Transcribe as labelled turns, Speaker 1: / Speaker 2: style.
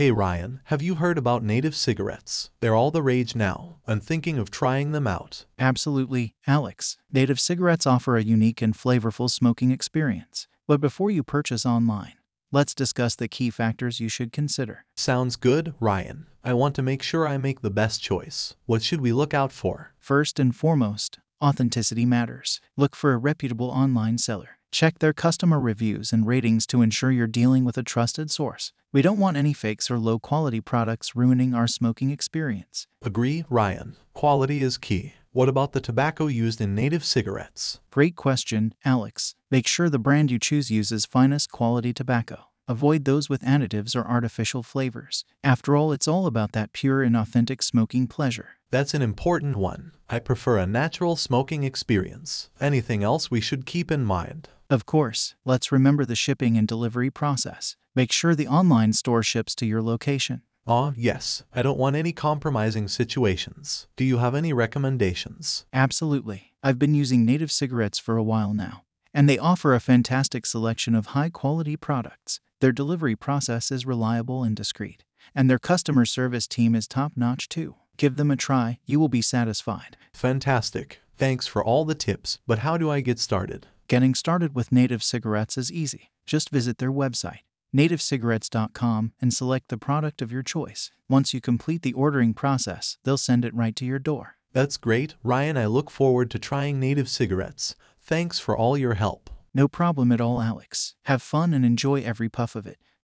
Speaker 1: Hey Ryan, have you heard about native cigarettes? They're all the rage now. I'm thinking of trying them out.
Speaker 2: Absolutely, Alex. Native cigarettes offer a unique and flavorful smoking experience. But before you purchase online, let's discuss the key factors you should consider.
Speaker 1: Sounds good, Ryan. I want to make sure I make the best choice. What should we look out for?
Speaker 2: First and foremost, authenticity matters. Look for a reputable online seller. Check their customer reviews and ratings to ensure you're dealing with a trusted source. We don't want any fakes or low quality products ruining our smoking experience.
Speaker 1: Agree, Ryan. Quality is key. What about the tobacco used in native cigarettes?
Speaker 2: Great question, Alex. Make sure the brand you choose uses finest quality tobacco. Avoid those with additives or artificial flavors. After all, it's all about that pure and authentic smoking pleasure.
Speaker 1: That's an important one. I prefer a natural smoking experience. Anything else we should keep in mind?
Speaker 2: Of course, let's remember the shipping and delivery process. Make sure the online store ships to your location.
Speaker 1: Ah, yes. I don't want any compromising situations. Do you have any recommendations?
Speaker 2: Absolutely. I've been using native cigarettes for a while now, and they offer a fantastic selection of high quality products. Their delivery process is reliable and discreet, and their customer service team is top notch too. Give them a try, you will be satisfied.
Speaker 1: Fantastic. Thanks for all the tips, but how do I get started?
Speaker 2: Getting started with native cigarettes is easy. Just visit their website, nativecigarettes.com, and select the product of your choice. Once you complete the ordering process, they'll send it right to your door.
Speaker 1: That's great, Ryan. I look forward to trying native cigarettes. Thanks for all your help.
Speaker 2: No problem at all, Alex. Have fun and enjoy every puff of it.